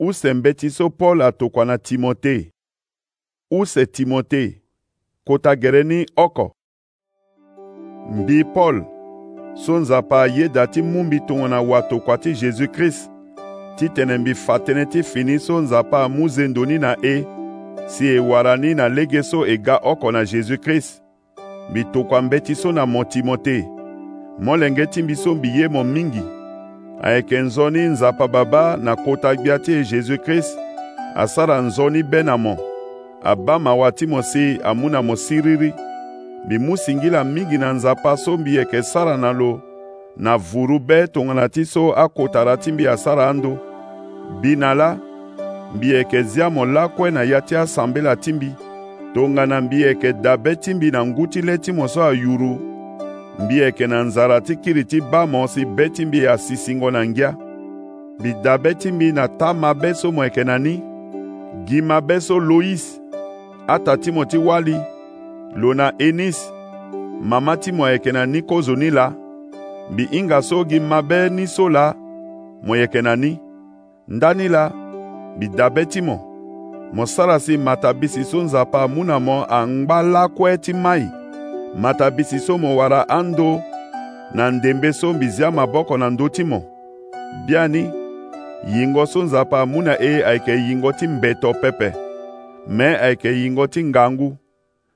usembɛ ti so pɔl atokwa na timote use timote kota gɛrɛ ni ɔkɔ mbi pɔl so nzapa yeda ti mu mbi tongana wa tokua ti jésus-christ ti tene mbi fa tënë ti fini so nzapa mu zendo ni na e si e wara ni na lege so e ga oko na jésus-christ mbi tokua mbe ti so na mo timote molenge ti mbi so mbi ye mo mingi ayeke nzoni nzapa babâ na kota gbia ti jésus krist asara nzoni be na mo abâ mawa ti mo si amû na mo siriri mbi mû singila mingi na nzapa so mbi yeke sara na lo na vuru be tongana ti so akotara ti mbi asara ando mbi na la mbi yeke zia mo lakue na ya ti asambela ti mbi tongana mbi yeke da be ti mbi na ngu ti le ti mo so ayuru mbi yeke na nzala ti kiri ti ba mo si be ti mbi e asisingo na ngia bida be ti mbi na ta mabe so mo yeke na ni gi mabe so loïs ata ti mo ti wali lo na enis mama ti mo yeke na ni kozo ni la mbi hinga so gi mabe ni so la mo yeke na ni ndani la mbi dabe ti mo mo sara si matabi si so nzapa mu na mo angba lakue ti mai matabiso so mo wara ando na ndembe so mbizi ya maboko na ndö ti mo biani yingo so nzapa amû na e ayeke yingo ti mbeto pepe me ayeke yingo ti ngangu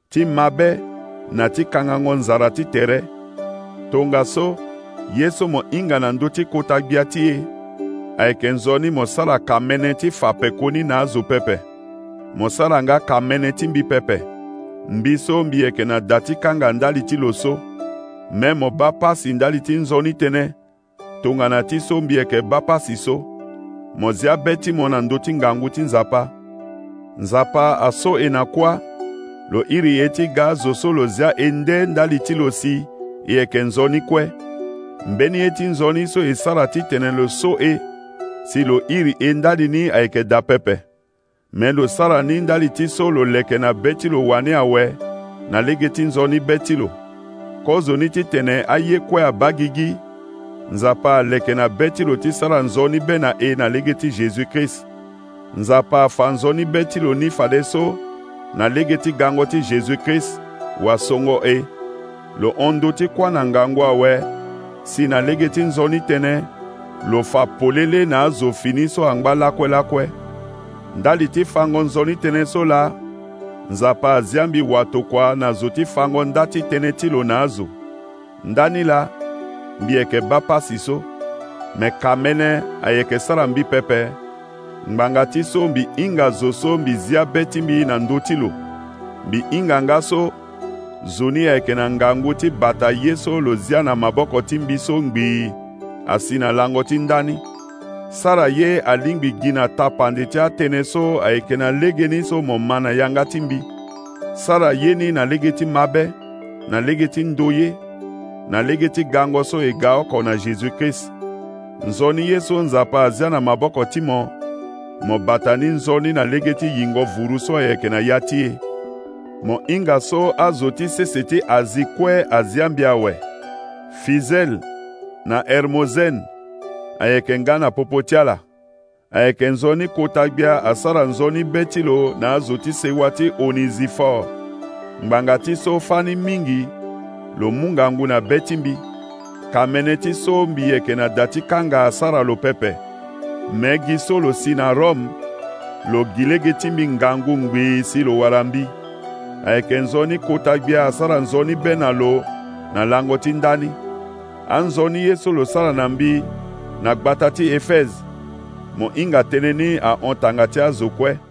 ti mabe na ti kangango nzara ti tere tongaso ye so mo hinga na ndö ti kota gbia ti e ayeke nzoni mo sara kamene ti fa pekoni na azo pepe mo sara nga kamene ti mbi pepe mbiso mbi yeke na da ti kanga ndali ti lo so mê mo ba pasi ndali ti nzoni tënë tongana ti so mbi yeke ba pasi so mo zia be ti mo na ndö ti ngangu ti nzapa nzapa aso e na kuâ lo iri ye ti ga azo so lo zia e nde ndali ti lo si e yeke nzoni kue mbeni ye ti nzoni so e sara titene lo so e si lo iri e ndali ni ayeke da pepe mɛ lo sara ni ndali ti so lo lɛkɛ na bɛ ti lo wani awɛ na lege ti nzɔni bɛ ti lo kɔzoni titene aye kue aba gigi nzapa lɛkɛ na bɛ ti lo ti sara nzɔni bɛ na e na lege ti jésus krist nzapa fa nzɔni bɛ ti lo ni fade so na lege ti gango ti jésus krist wasongo e lo hondo ti kuâ na ngangu awɛ si na lege ti nzoni tënë lo fa polele na azo fini so angba lakue-lakue ndali ti fango nzoni tënë so la nzapa aziambi wato kua na zo ti fango nda ti tënë ti lo na azo ndani la mbi yeke bâpa si so me ka mënë ayeke sara mbi pepe ngbanga ti so mbi hinga zo so mbi zia be ti mbi na ndö ti lo mbi hinganga so zo ni ayeke na ngangu ti bata ye so lo zia na maboko ti mbi so ngbii asi na lango ti ndani sara ye alingbi gi na tapandi ti atënë so ayeke na lege ni so mo ma na yanga ti mbi sara ye ni na lege ti mabe na lege ti ndö ye na lege ti gango so e ga oko na jésus-christ nzoni ye so nzapa azia na maboko ti mo mo bata ni nzoni na lege ti yingo vuru so ayeke na ya ti e mo hinga so azo ti sese ti azi kue azia mbi awe fizele na hermosene ayeke nga na popo ti ala ayeke nzoni kota gbia asara nzoni be ti lo na azo ti sewa ti onisifor ngbanga ti so fani mingi lo mu ngangu na be ti mbi ka mene ti so mbi yeke na da ti kanga asara lo pepe me gi so lo si na rome lo gi lege ti mbi ngangu ngbii si lo wara mbi ayeke nzoni kota gbia asara nzoni be na lo na lango ti ndani anzoni ye so lo sara na mbi na gbata ti efeze mo hinga tënë ni ahon tanga ti azo kue